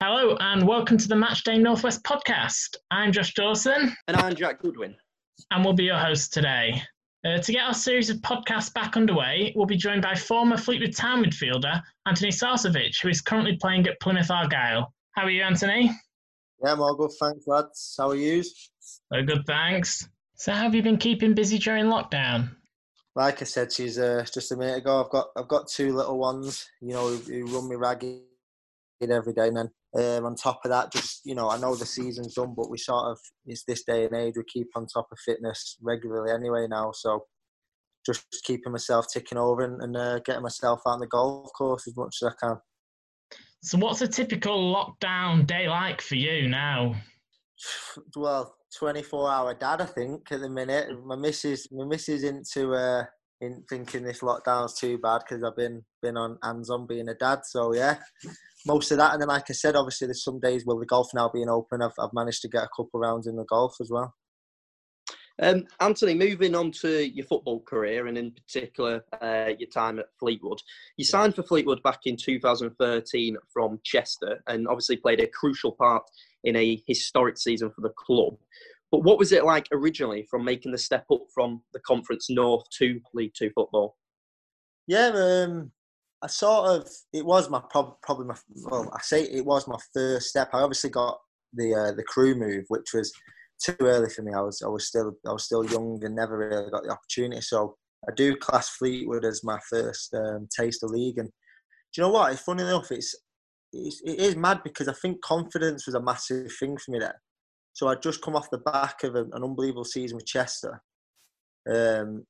Hello and welcome to the Matchday Northwest podcast. I'm Josh Dawson. And I'm Jack Goodwin. And we'll be your hosts today. Uh, to get our series of podcasts back underway, we'll be joined by former Fleetwood Town midfielder Anthony Sarcevic, who is currently playing at Plymouth Argyle. How are you, Anthony? Yeah, I'm all good, thanks, lads. How are you? Very good, thanks. So, how have you been keeping busy during lockdown? Like I said, she's uh, just a minute ago. I've got I've got two little ones, you know, who, who run me ragged every day, and then um, on top of that, just you know, I know the season's done, but we sort of it's this day and age we keep on top of fitness regularly anyway now. So just keeping myself ticking over and, and uh, getting myself out on the golf course as much as I can. So, what's a typical lockdown day like for you now? Well, twenty-four hour dad, I think at the minute. My missus, my missus into uh, in thinking this lockdown's too bad because I've been been on hands on being a dad. So yeah, most of that. And then, like I said, obviously, there's some days with the golf now being open, I've, I've managed to get a couple rounds in the golf as well. Um, Anthony, moving on to your football career and in particular uh, your time at Fleetwood. You signed for Fleetwood back in 2013 from Chester and obviously played a crucial part in a historic season for the club. But what was it like originally from making the step up from the Conference North to League Two football? Yeah, um, I sort of it was my probably my well I say it was my first step. I obviously got the uh, the Crewe move, which was too early for me. I was I was still I was still young and never really got the opportunity. So I do class Fleetwood as my first um, taste of league. And do you know what? It's funny enough. It's, it's it is mad because I think confidence was a massive thing for me there. So I'd just come off the back of an, an unbelievable season with Chester. Um,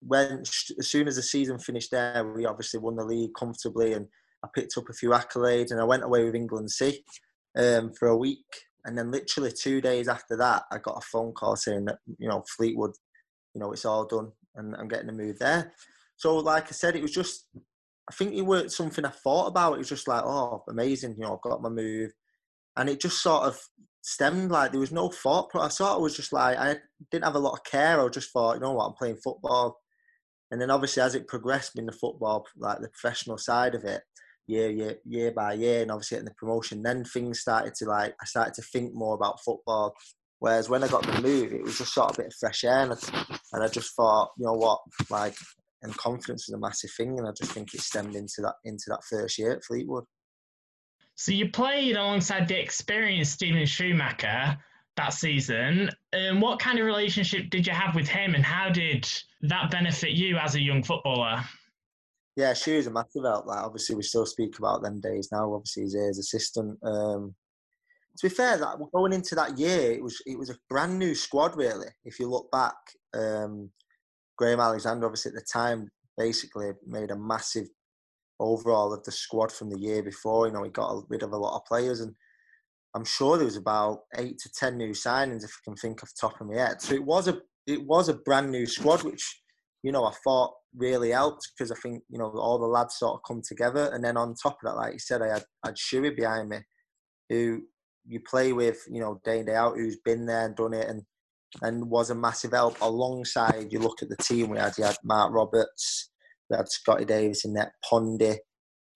when as soon as the season finished there, we obviously won the league comfortably, and I picked up a few accolades, and I went away with England C um, for a week, and then literally two days after that, I got a phone call saying that you know Fleetwood, you know it's all done, and I'm getting a move there. So like I said, it was just I think it was something I thought about. It was just like oh amazing, you know I've got my move, and it just sort of stemmed like there was no thought. But I sort of was just like I didn't have a lot of care. I just thought you know what I'm playing football and then obviously as it progressed in the football, like the professional side of it, year year year by year, and obviously getting the promotion, then things started to like I started to think more about football. Whereas when I got the move, it was just sort of a bit of fresh air, and I, and I just thought, you know what, like, and confidence was a massive thing, and I just think it stemmed into that into that first year at Fleetwood. So you played alongside the experienced Steven Schumacher that season. Um, what kind of relationship did you have with him, and how did that benefit you as a young footballer? Yeah, she was a massive help. Like obviously, we still speak about them days now. Obviously, he's his assistant. Um, to be fair, that going into that year, it was it was a brand new squad. Really, if you look back, um, Graham Alexander, obviously at the time, basically made a massive overall of the squad from the year before. You know, he got rid of a lot of players, and I'm sure there was about eight to ten new signings, if I can think off the top of my head. So it was a it was a brand new squad, which you know I thought really helped because I think you know all the lads sort of come together. And then on top of that, like you said, I had I had Shuey behind me, who you play with, you know, day in day out, who's been there and done it, and and was a massive help. Alongside, you look at the team we had, you had Mark Roberts, we had Scotty Davis in that Pondy,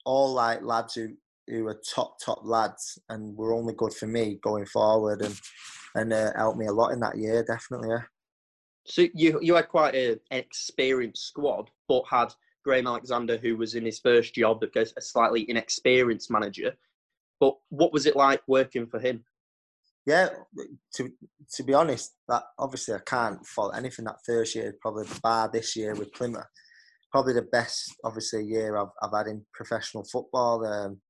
all like lads who who are top top lads and were only good for me going forward and and uh, helped me a lot in that year, definitely. Yeah. So you you had quite a, an experienced squad, but had Graham Alexander, who was in his first job, a slightly inexperienced manager. But what was it like working for him? Yeah, to to be honest, that obviously I can't fault anything that first year. Probably bar this year with Plymouth, probably the best obviously year I've I've had in professional football. Um,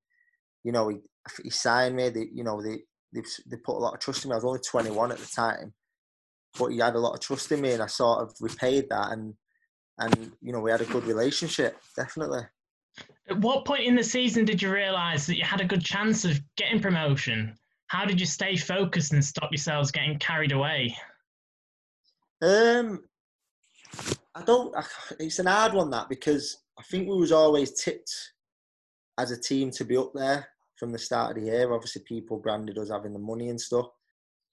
you know, he he signed me. They, you know, they they they put a lot of trust in me. I was only 21 at the time, but he had a lot of trust in me, and I sort of repaid that, and and you know we had a good relationship, definitely. At what point in the season did you realise that you had a good chance of getting promotion? How did you stay focused and stop yourselves getting carried away? Um, I don't. It's an hard one that because I think we was always tipped as a team to be up there from the start of the year. Obviously, people branded us having the money and stuff.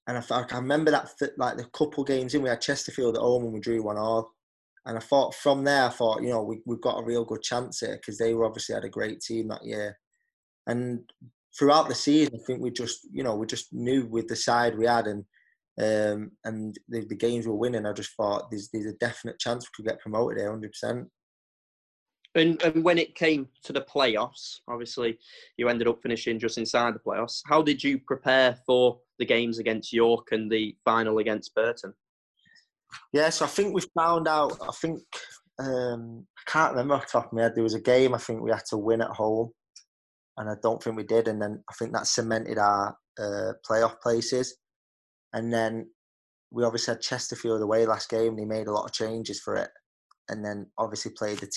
And I, I remember that like the couple games in, we had Chesterfield at home and we drew one all. And I thought from there, I thought, you know, we, we've got a real good chance here because they were obviously had a great team that year. And throughout the season, I think we just, you know, we just knew with the side we had and um, and the, the games were winning. I just thought there's there's a definite chance we could get promoted here, hundred percent. And, and when it came to the playoffs, obviously you ended up finishing just inside the playoffs. How did you prepare for the games against York and the final against Burton? Yeah, so I think we found out. I think um, I can't remember off the top of my head. There was a game I think we had to win at home, and I don't think we did. And then I think that cemented our uh, playoff places. And then we obviously had Chesterfield away last game, and he made a lot of changes for it. And then obviously played the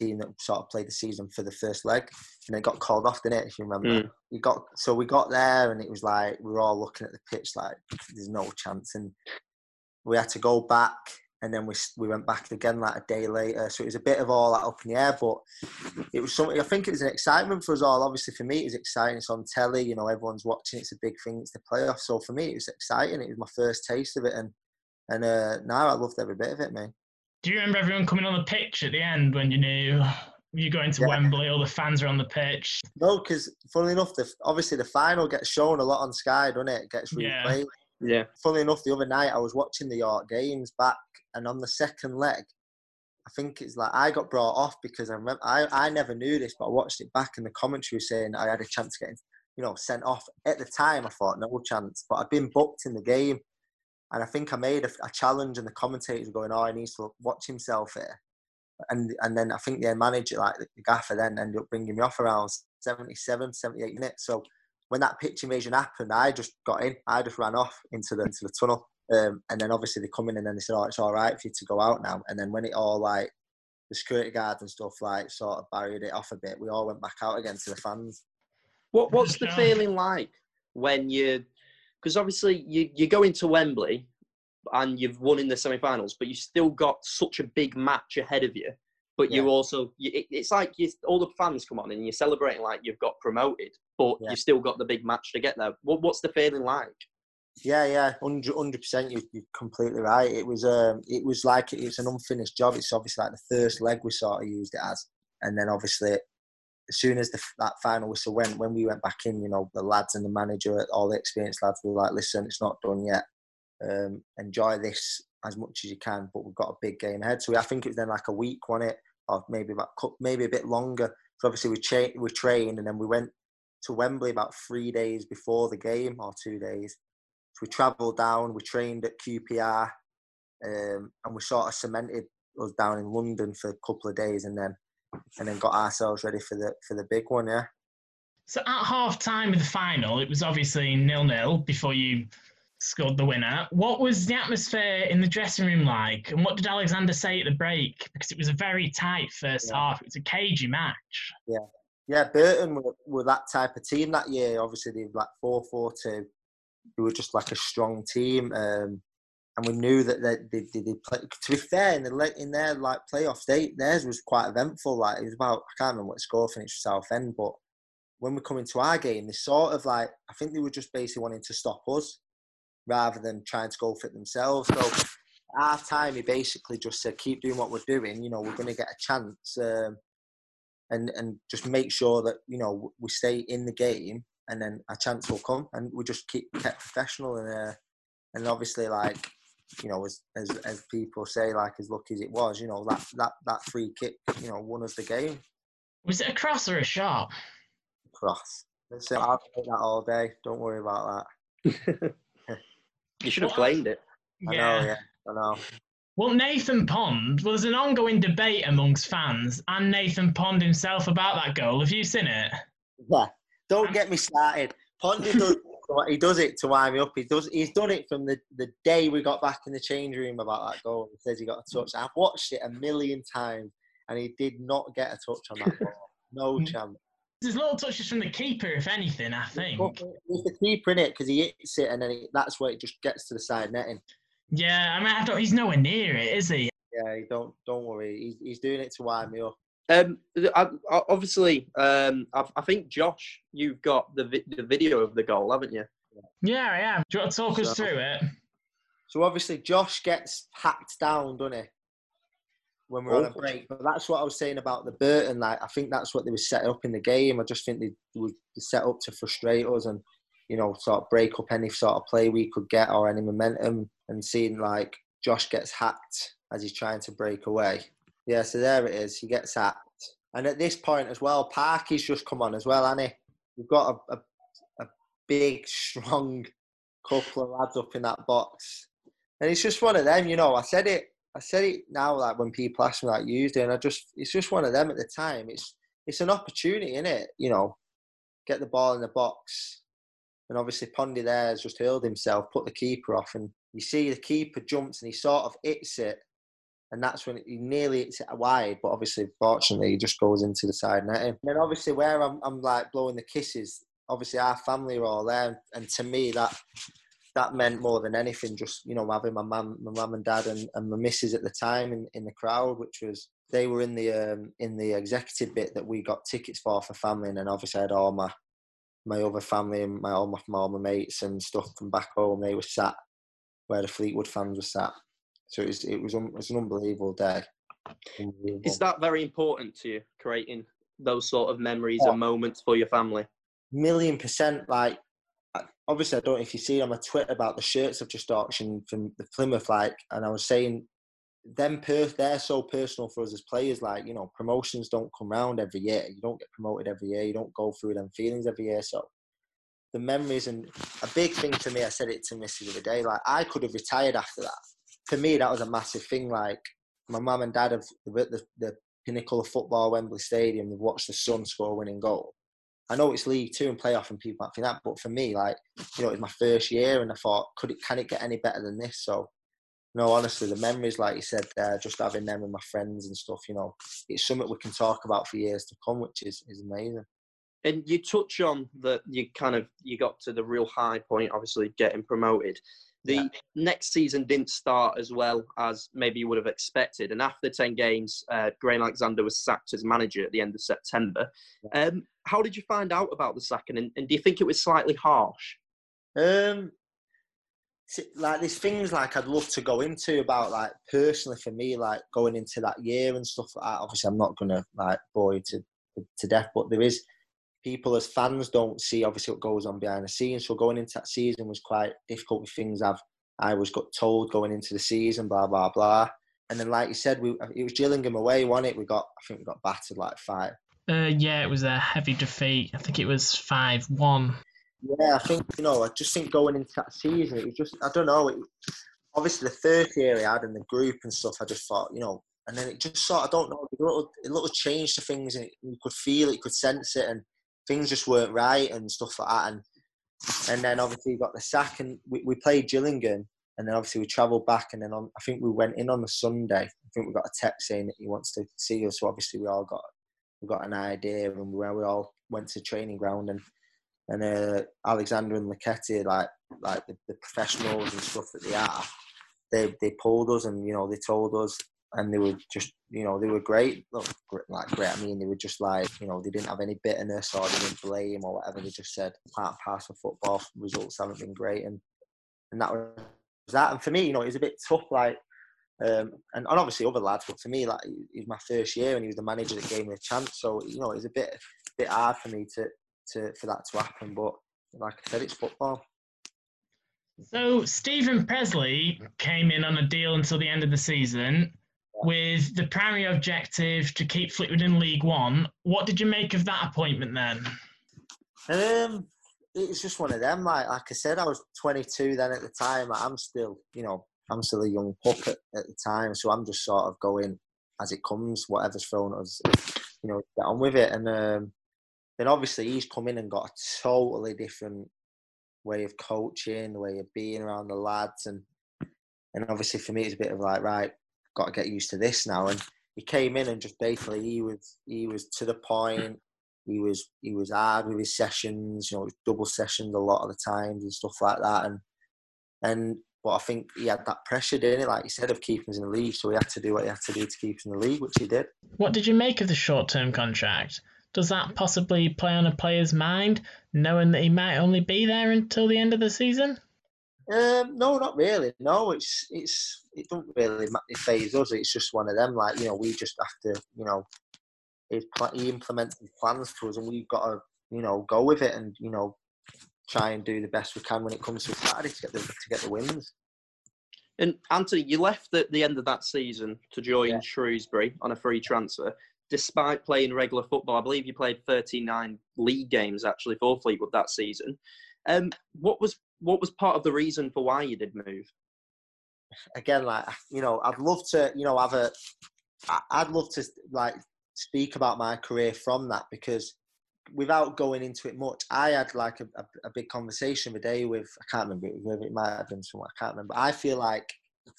team that sort of played the season for the first leg, and it got called off, didn't it? If you remember, mm. we got so we got there, and it was like we were all looking at the pitch like there's no chance, and we had to go back and then we we went back again like a day later. So it was a bit of all that up in the air, but it was something. I think it was an excitement for us all. Obviously, for me, it was exciting. It's on telly, you know, everyone's watching. It's a big thing. It's the playoffs. So for me, it was exciting. It was my first taste of it, and and uh, now I loved every bit of it, man. Do you remember everyone coming on the pitch at the end when you knew you going to yeah. Wembley? All the fans are on the pitch. No, because funnily enough, the, obviously the final gets shown a lot on Sky, doesn't it? It gets replayed. Yeah. Yeah. Funnily enough, the other night I was watching the York games back, and on the second leg, I think it's like I got brought off because I remember I, I never knew this, but I watched it back and the commentary was saying I had a chance to get you know sent off. At the time, I thought no chance, but I'd been booked in the game, and I think I made a, a challenge, and the commentators were going, "Oh, he needs to watch himself here." And and then I think their manager, like the gaffer, then ended up bringing me off around 77, 78 minutes. So when that pitch invasion happened, I just got in. I just ran off into the into the tunnel, um, and then obviously they come in and then they said, "Oh, it's all right for you to go out now." And then when it all like the security guards and stuff like sort of barried it off a bit, we all went back out again to the fans. What What's the feeling like when you? Because obviously you you go into Wembley and you've won in the semi-finals, but you still got such a big match ahead of you. But yeah. you also, it's like you, all the fans come on and you're celebrating like you've got promoted, but yeah. you've still got the big match to get there. What, what's the feeling like? Yeah, yeah, hundred percent. You, you're completely right. It was, um, it was like it's an unfinished job. It's obviously like the first leg we sort of used it as, and then obviously as soon as the, that final whistle went, when we went back in, you know, the lads and the manager, all the experienced lads were like, "Listen, it's not done yet. Um, enjoy this as much as you can, but we've got a big game ahead." So I think it was then like a week, on it, or maybe about maybe a bit longer. So obviously we cha- we trained and then we went to Wembley about three days before the game or two days. So we travelled down, we trained at QPR, um, and we sort of cemented us down in London for a couple of days, and then and then got ourselves ready for the for the big one. Yeah. So at half time of the final, it was obviously nil nil before you scored the winner. What was the atmosphere in the dressing room like? And what did Alexander say at the break? Because it was a very tight first yeah. half. It was a cagey match. Yeah. Yeah, Burton were, were that type of team that year. Obviously, they were like 4 4 2. They were just like a strong team. Um, and we knew that they, they, they, they play. To be fair, in, the, in their like playoffs, they, theirs was quite eventful. Like it was about I can't remember what score finished for Southend, but when we come into our game, they sort of like I think they were just basically wanting to stop us rather than trying to go for it themselves. So half time, he basically just said, "Keep doing what we're doing. You know, we're going to get a chance, um, and and just make sure that you know we stay in the game, and then a chance will come." And we just keep kept professional, and uh, and obviously like you know as, as as people say, like as lucky as it was, you know that that that free kick, you know, won us the game. Was it a cross or a shot? Cross. I'll take that all day. Don't worry about that. You should have well, claimed it. Yeah. I know, yeah. I know. Well, Nathan Pond, well, there's an ongoing debate amongst fans and Nathan Pond himself about that goal. Have you seen it? Yeah. Don't get me started. Pond, he does, he does it to wind me up. He does. He's done it from the, the day we got back in the change room about that goal. He says he got a touch. I've watched it a million times, and he did not get a touch on that ball. No mm. chance. There's little touches from the keeper, if anything. I think it's the keeper in it because he hits it and then he, that's where it just gets to the side netting. Yeah, I mean, I don't, he's nowhere near it, is he? Yeah, don't don't worry. He's, he's doing it to wind me up. Um, I, I, obviously, um, I, I, think Josh, you've got the vi- the video of the goal, haven't you? Yeah, I am. Do you want to talk so, us through it? So obviously, Josh gets hacked down, doesn't he? when we're on a break. But that's what I was saying about the Burton. Like, I think that's what they were set up in the game. But that's what I was saying about the Burton. Like, I think that's what they were set up in the game. I just think they were set up to frustrate us and, you know, sort of break up any sort of play we could get or any momentum. And seeing like Josh gets hacked as he's trying to break away. Yeah, so there it is. He gets hacked. And at this point as well, Parky's just come on as well, he? We've got a, a, a big, strong couple of lads up in that box. And it's just one of them, you know. I said it I said it now, like when people ask me like used it, and I just it's just one of them at the time. It's it's an opportunity, in it? You know, get the ball in the box, and obviously Pondy there has just hurled himself, put the keeper off, and you see the keeper jumps and he sort of hits it, and that's when he nearly hits it wide, but obviously, fortunately, he just goes into the side netting. And then obviously, where I'm, I'm like blowing the kisses, obviously our family were all there, and to me that that meant more than anything. Just you know, having my mum, my mum and dad, and, and my missus at the time in, in the crowd, which was they were in the um, in the executive bit that we got tickets for for family, and then obviously I had all my my other family and my all my, my, all my mates and stuff from back home. They were sat where the Fleetwood fans were sat. So it was it was, it was an unbelievable day. Unbelievable. Is that very important to you, creating those sort of memories and oh. moments for your family? Million percent. Like obviously, I don't know if you see on my Twitter about the shirts I've just auctioned from the Plymouth, like, and I was saying them per- they're so personal for us as players. Like, you know, promotions don't come round every year. You don't get promoted every year. You don't go through them feelings every year. So the memories and a big thing for me, I said it to Missy the other day, like I could have retired after that. For me, that was a massive thing. Like my mum and dad have the, the pinnacle of football, Wembley Stadium. They've watched the son score a winning goal. I know it's League Two and playoff and people might think that, but for me, like you know, it's my first year, and I thought, could it can it get any better than this? So, no, honestly, the memories, like you said, just having them with my friends and stuff, you know, it's something we can talk about for years to come, which is is amazing. And you touch on that you kind of you got to the real high point, obviously getting promoted. The yeah. next season didn't start as well as maybe you would have expected. And after 10 games, uh, Graham Alexander was sacked as manager at the end of September. Yeah. Um, how did you find out about the sacking? And, and do you think it was slightly harsh? Um, like there's things like I'd love to go into about like personally for me, like going into that year and stuff like that. Obviously, I'm not gonna like bore you to to death, but there is people as fans don't see obviously what goes on behind the scenes. So going into that season was quite difficult with things I've I was got told going into the season, blah blah blah. And then, like you said, we it was Gillingham away, wasn't it? We got I think we got battered like five. Uh, yeah, it was a heavy defeat. I think it was five one. Yeah, I think you know. I just think going into that season, it was just I don't know. It, obviously, the third year he had in the group and stuff, I just thought you know. And then it just sort I don't know, a little, a little change to things, and you could feel it, you could sense it, and things just weren't right and stuff like that. And and then obviously we got the sack and we, we played Gillingham and then obviously we travelled back and then on I think we went in on the Sunday. I think we got a text saying that he wants to see us. So obviously we all got we got an idea and where we all went to training ground and and uh, Alexander and Lucketti, like like the, the professionals and stuff that they are, they they pulled us and you know they told us and they were just, you know, they were great. like great. I mean, they were just like, you know, they didn't have any bitterness or they didn't blame or whatever. They just said part pass parcel football results haven't been great, and and that was that. And for me, you know, it was a bit tough. Like, um, and, and obviously other lads, but for me, like, it was my first year, and he was the manager that gave me a chance. So you know, it was a bit bit hard for me to to for that to happen. But like I said, it's football. So Steven Pressley came in on a deal until the end of the season with the primary objective to keep Fleetwood in League One. What did you make of that appointment then? Um, it was just one of them. Like, like I said, I was 22 then at the time. I'm still, you know, I'm still a young pup at, at the time, so I'm just sort of going as it comes, whatever's thrown at us, you know, get on with it. And um, then obviously he's come in and got a totally different way of coaching, the way of being around the lads, and and obviously for me it's a bit of like right, got to get used to this now. And he came in and just basically he was he was to the point. He was he was hard with his sessions, you know, double sessions a lot of the times and stuff like that. And and but I think he had that pressure, didn't it? Like he said, of keeping us in the league, so he had to do what he had to do to keep us in the league, which he did. What did you make of the short-term contract? Does that possibly play on a player's mind, knowing that he might only be there until the end of the season? Um, no, not really. No, it's it's it don't really phase us. It's just one of them. Like you know, we just have to you know, he implements his plans to us, and we've got to you know go with it, and you know, try and do the best we can when it comes to Saturday to get the to get the wins. And Anthony, you left at the end of that season to join yeah. Shrewsbury on a free transfer. Despite playing regular football, I believe you played 39 league games actually for Fleetwood that season. Um, what was what was part of the reason for why you did move? Again, like you know, I'd love to, you know, have a. I'd love to like speak about my career from that because without going into it much, I had like a, a, a big conversation the day with I can't remember it, it might have been someone I can't remember. I feel like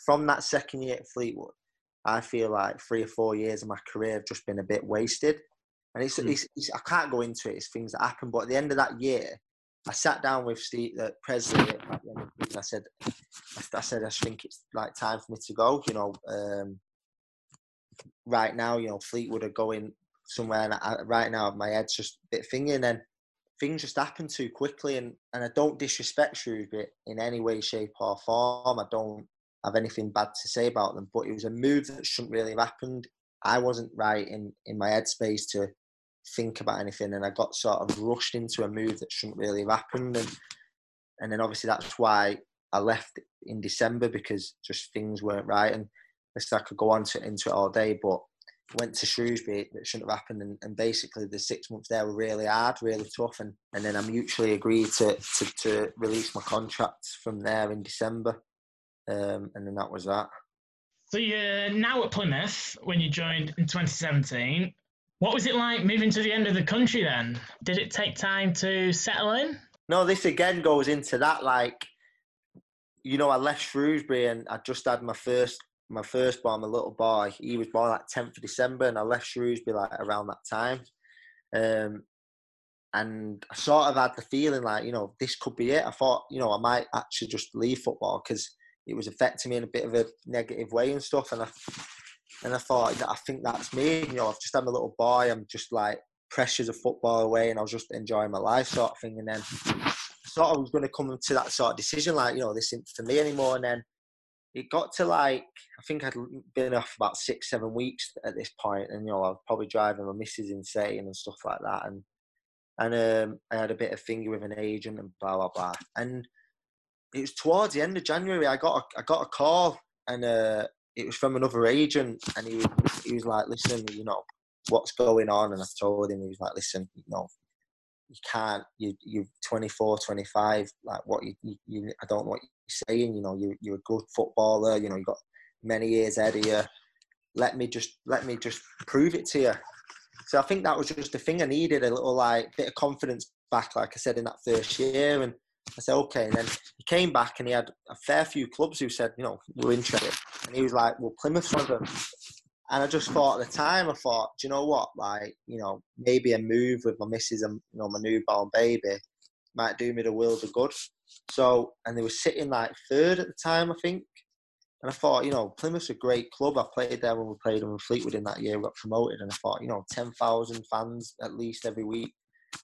from that second year at Fleetwood, I feel like three or four years of my career have just been a bit wasted. And it's, mm. it's, it's I can't go into it. It's things that happen. But at the end of that year, I sat down with Steve, the president, and I said, I said, I think it's like time for me to go. You know, um, right now, you know, Fleetwood are going somewhere, and I, right now my head's just a bit thingy, and then things just happen too quickly, and and I don't disrespect Shrewsbury in any way, shape, or form. I don't have anything bad to say about them, but it was a move that shouldn't really have happened. I wasn't right in in my headspace to think about anything, and I got sort of rushed into a move that shouldn't really have happened, and and then obviously that's why I left in December because just things weren't right, and I could go on to into it all day, but went to Shrewsbury that shouldn't have happened, and, and basically the six months there were really hard, really tough, and and then I mutually agreed to to, to release my contract from there in December, um, and then that was that. So you're now at Plymouth when you joined in 2017. What was it like moving to the end of the country then? Did it take time to settle in? No, this again goes into that. Like, you know, I left Shrewsbury and I just had my first my first born, my little boy. He was born like 10th of December, and I left Shrewsbury like around that time. Um, and I sort of had the feeling like, you know, this could be it. I thought, you know, I might actually just leave football because it was affecting me in a bit of a negative way and stuff. And I and I thought, I think that's me. You know, I've just had a little boy. I'm just like pressures of football away, and I was just enjoying my life, sort of thing. And then thought I was going to come to that sort of decision, like you know, this isn't for me anymore. And then it got to like I think I'd been off about six, seven weeks at this point, and you know, I was probably driving my missus insane and stuff like that. And and um, I had a bit of finger with an agent and blah blah blah. And it was towards the end of January. I got a, I got a call, and uh, it was from another agent, and he he was like, "Listen, you know what's going on?" And I told him, he was like, "Listen, you know, you can't. You you're 24, 25. Like what you, you, you I don't know what you're saying. You know, you you're a good footballer. You know, you got many years ahead of you. Let me just let me just prove it to you." So I think that was just the thing I needed a little like bit of confidence back, like I said in that first year, and I said, okay. And then he came back and he had a fair few clubs who said, you know, we're interested. And he was like, well, Plymouth's one of them. And I just thought at the time, I thought, do you know what? Like, you know, maybe a move with my missus and, you know, my newborn baby might do me the world of good. So, and they were sitting like third at the time, I think. And I thought, you know, Plymouth's a great club. I played there when we played them with Fleetwood in that year. We got promoted, and I thought, you know, ten thousand fans at least every week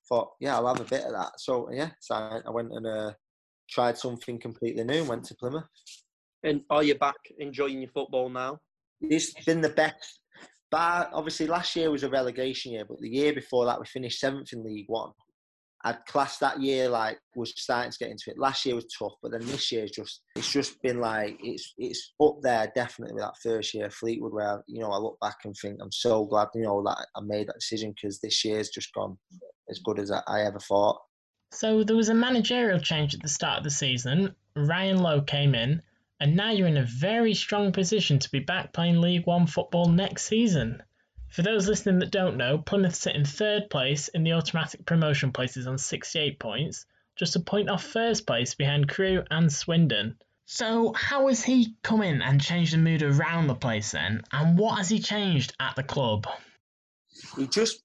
thought, yeah, I'll have a bit of that. So yeah, so I, I went and uh, tried something completely new and went to Plymouth. And are you back enjoying your football now? It's been the best. But obviously, last year was a relegation year, but the year before that, we finished seventh in League One. I'd class that year like was starting to get into it. Last year was tough, but then this year just it's just been like it's it's up there definitely with that first year Fleetwood where you know I look back and think I'm so glad you know that I made that decision because this year's just gone as good as I ever thought. So there was a managerial change at the start of the season. Ryan Lowe came in, and now you're in a very strong position to be back playing League One football next season. For those listening that don't know, Plymouth sit in third place in the automatic promotion places on 68 points, just a point off first place behind Crewe and Swindon. So, how has he come in and changed the mood around the place then? And what has he changed at the club? He just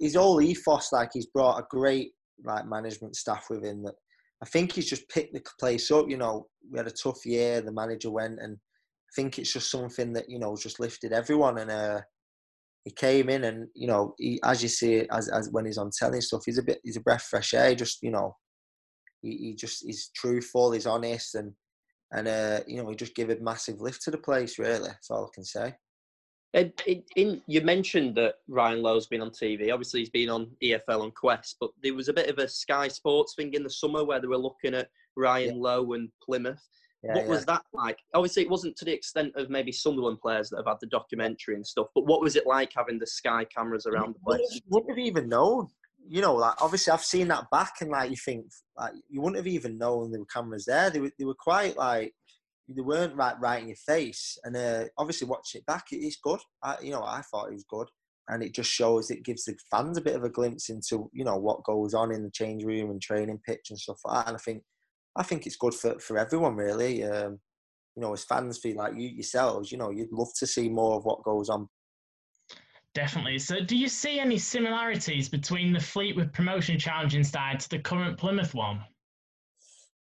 his whole ethos, like he's brought a great like management staff with him that I think he's just picked the place up. You know, we had a tough year. The manager went, and I think it's just something that you know just lifted everyone. And uh, he came in, and you know, he, as you see, as as when he's on telling stuff, he's a bit, he's a breath fresh air. Just you know, he, he just he's truthful, he's honest, and and uh, you know he just give a massive lift to the place. Really, that's all I can say. In, in, you mentioned that Ryan Lowe's been on TV. Obviously, he's been on EFL and Quest, but there was a bit of a Sky Sports thing in the summer where they were looking at Ryan yeah. Lowe and Plymouth. Yeah, what yeah. was that like? Obviously, it wasn't to the extent of maybe Sunderland players that have had the documentary and stuff, but what was it like having the Sky cameras around the place? You wouldn't have even known. You know, like obviously I've seen that back, and like you think, like you wouldn't have even known there were cameras there. They were, they were quite like they weren't right right in your face. And uh, obviously, watch it back, it is good. I, you know, I thought it was good, and it just shows it gives the fans a bit of a glimpse into you know what goes on in the change room and training pitch and stuff like that. And I think I think it's good for, for everyone, really. Um, you know, as fans feel like you yourselves, you know, you'd love to see more of what goes on. Definitely. So, do you see any similarities between the Fleetwood promotion challenging side to the current Plymouth one?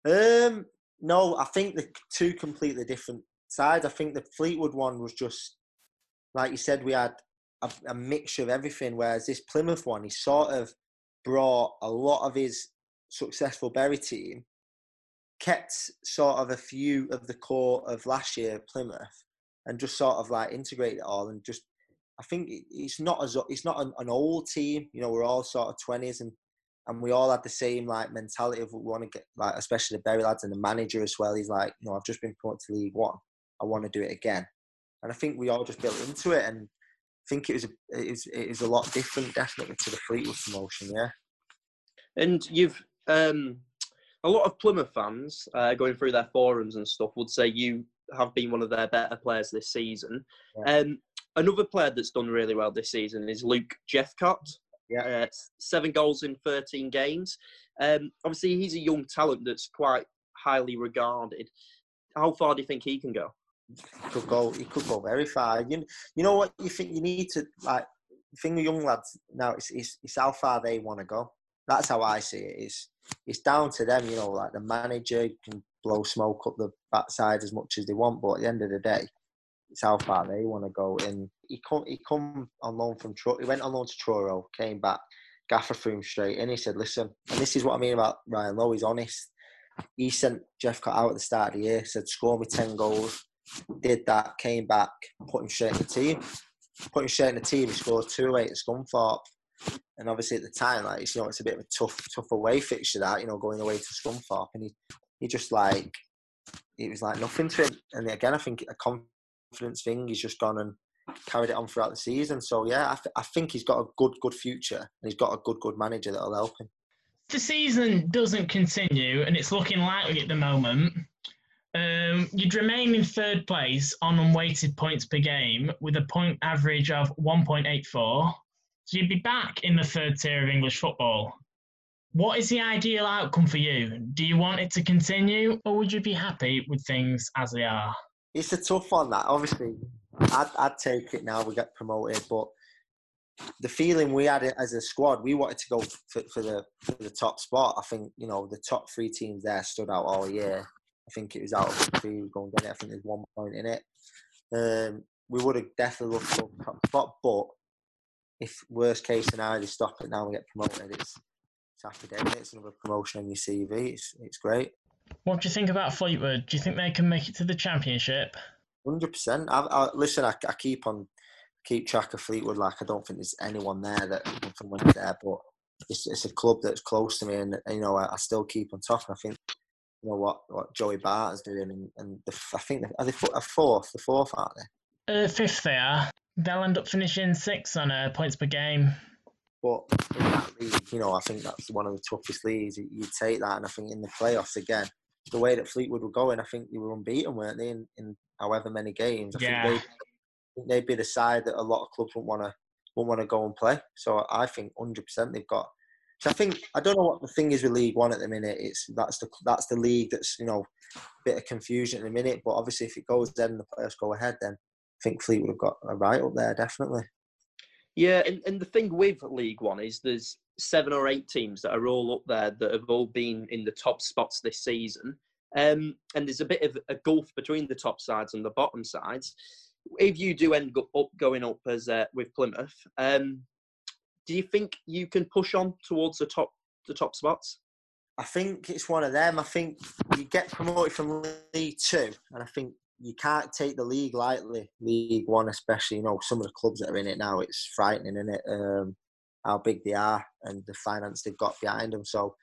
Um, no, I think the two completely different sides. I think the Fleetwood one was just, like you said, we had a, a mixture of everything, whereas this Plymouth one, he sort of brought a lot of his successful Bury team kept sort of a few of the core of last year Plymouth and just sort of like integrate it all and just I think it's not as it's not an, an old team. You know, we're all sort of twenties and and we all had the same like mentality of we want to get like especially the Bury lads and the manager as well. He's like, you know, I've just been promoted to League One. I want to do it again. And I think we all just built into it and I think it was a, it was it was a lot different definitely to the Fleetwood promotion, yeah. And you've um a lot of Plymouth fans uh, going through their forums and stuff would say you have been one of their better players this season. Yeah. Um, another player that's done really well this season is Luke Jephcott. Yeah. Uh, seven goals in 13 games. Um, obviously, he's a young talent that's quite highly regarded. How far do you think he can go? He could go. He could go very far. You, you know what? You think you need to like. The thing with young lads now, it's, it's, it's how far they want to go. That's how I see it. Is it's down to them, you know, like the manager can blow smoke up the backside as much as they want, but at the end of the day, it's how far they want to go. And he come he come on loan from Tro- he went on loan to Truro, came back, Gaffer threw him straight, and he said, "Listen," and this is what I mean about Ryan Lowe. He's honest. He sent Jephcott out at the start of the year, said, "Score me ten goals." Did that, came back, put him straight in the team. Put him straight in the team. He scored two eight at Scunthorpe and obviously at the time, like you know, it's a bit of a tough, tough away fixture that you know, going away to Scunthorpe, and he, he just like, it was like nothing to him. And again, I think a confidence thing. He's just gone and carried it on throughout the season. So yeah, I, th- I think he's got a good, good future, and he's got a good, good manager that'll help him. The season doesn't continue, and it's looking likely at the moment. Um, you'd remain in third place on unweighted points per game with a point average of 1.84 so you'd be back in the third tier of English football. What is the ideal outcome for you? Do you want it to continue, or would you be happy with things as they are? It's a tough one. That obviously, I'd, I'd take it now. We get promoted, but the feeling we had as a squad, we wanted to go for, for, the for the top spot. I think you know the top three teams there stood out all year. I think it was out of three we going to get it. I think there's one point in it. Um, we would have definitely to go top spot, but if worst case scenario they stop it now and get promoted, it's it's day. It's another promotion on your CV. It's it's great. What do you think about Fleetwood? Do you think they can make it to the championship? Hundred percent. I, listen. I, I keep on keep track of Fleetwood. Like I don't think there's anyone there that someone's there, but it's it's a club that's close to me, and you know I, I still keep on top. And I think you know what what Joey Barton's doing, and, and the, I think are they a fourth, the fourth, aren't they? Uh, fifth, they are. They'll end up finishing sixth on uh, points per game. But in that league, you know, I think that's one of the toughest leagues. You take that, and I think in the playoffs again, the way that Fleetwood were going, I think they were unbeaten, weren't they? In, in however many games, I yeah. think they, they'd be the side that a lot of clubs wouldn't want to won't want to go and play. So I think 100% they've got. So I think I don't know what the thing is with League One at the minute. It's that's the that's the league that's you know a bit of confusion at the minute. But obviously, if it goes then the players go ahead, then think Fleetwood have got a right up there, definitely. Yeah, and, and the thing with League One is there's seven or eight teams that are all up there that have all been in the top spots this season. Um, and there's a bit of a gulf between the top sides and the bottom sides. If you do end up going up as uh, with Plymouth, um, do you think you can push on towards the top the top spots? I think it's one of them. I think you get promoted from League Two, and I think you can't take the league lightly. League One, especially, you know, some of the clubs that are in it now, it's frightening, isn't it? Um, how big they are and the finance they've got behind them. So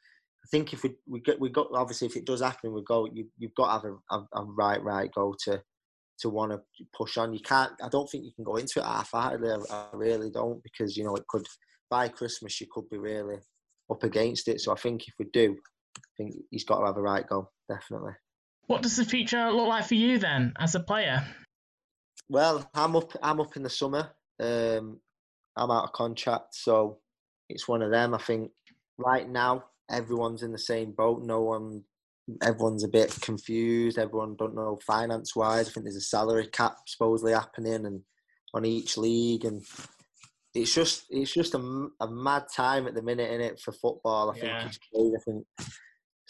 I think if we we get we got obviously if it does happen, we go. You you've got to have a, a, a right right go to to want to push on. You can't. I don't think you can go into it half-heartedly. I, I really don't because you know it could by Christmas you could be really up against it. So I think if we do, I think he's got to have a right go definitely. What does the future look like for you then, as a player? Well, I'm up. I'm up in the summer. Um, I'm out of contract, so it's one of them. I think right now everyone's in the same boat. No one, everyone's a bit confused. Everyone don't know finance wise. I think there's a salary cap supposedly happening and on each league, and it's just it's just a, a mad time at the minute in it for football. I think Yeah. it's crazy. I think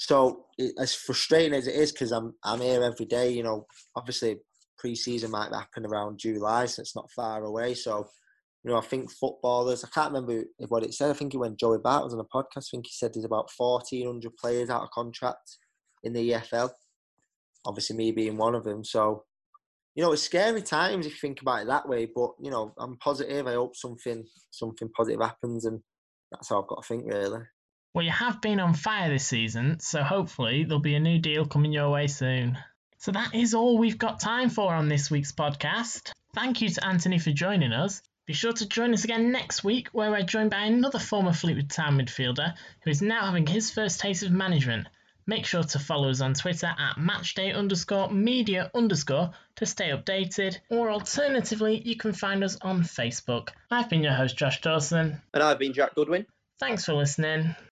so. As frustrating as it is, because I'm I'm here every day. You know, obviously pre-season might happen around July, so it's not far away. So, you know, I think footballers. I can't remember what it said. I think it when Joey Bart was on a podcast. I think he said there's about fourteen hundred players out of contract in the EFL. Obviously, me being one of them. So, you know, it's scary times if you think about it that way. But you know, I'm positive. I hope something something positive happens, and that's how I've got to think really. Well, you have been on fire this season, so hopefully there'll be a new deal coming your way soon. So that is all we've got time for on this week's podcast. Thank you to Anthony for joining us. Be sure to join us again next week, where we're joined by another former Fleetwood Town midfielder who is now having his first taste of management. Make sure to follow us on Twitter at matchday underscore media underscore to stay updated, or alternatively, you can find us on Facebook. I've been your host, Josh Dawson. And I've been Jack Goodwin. Thanks for listening.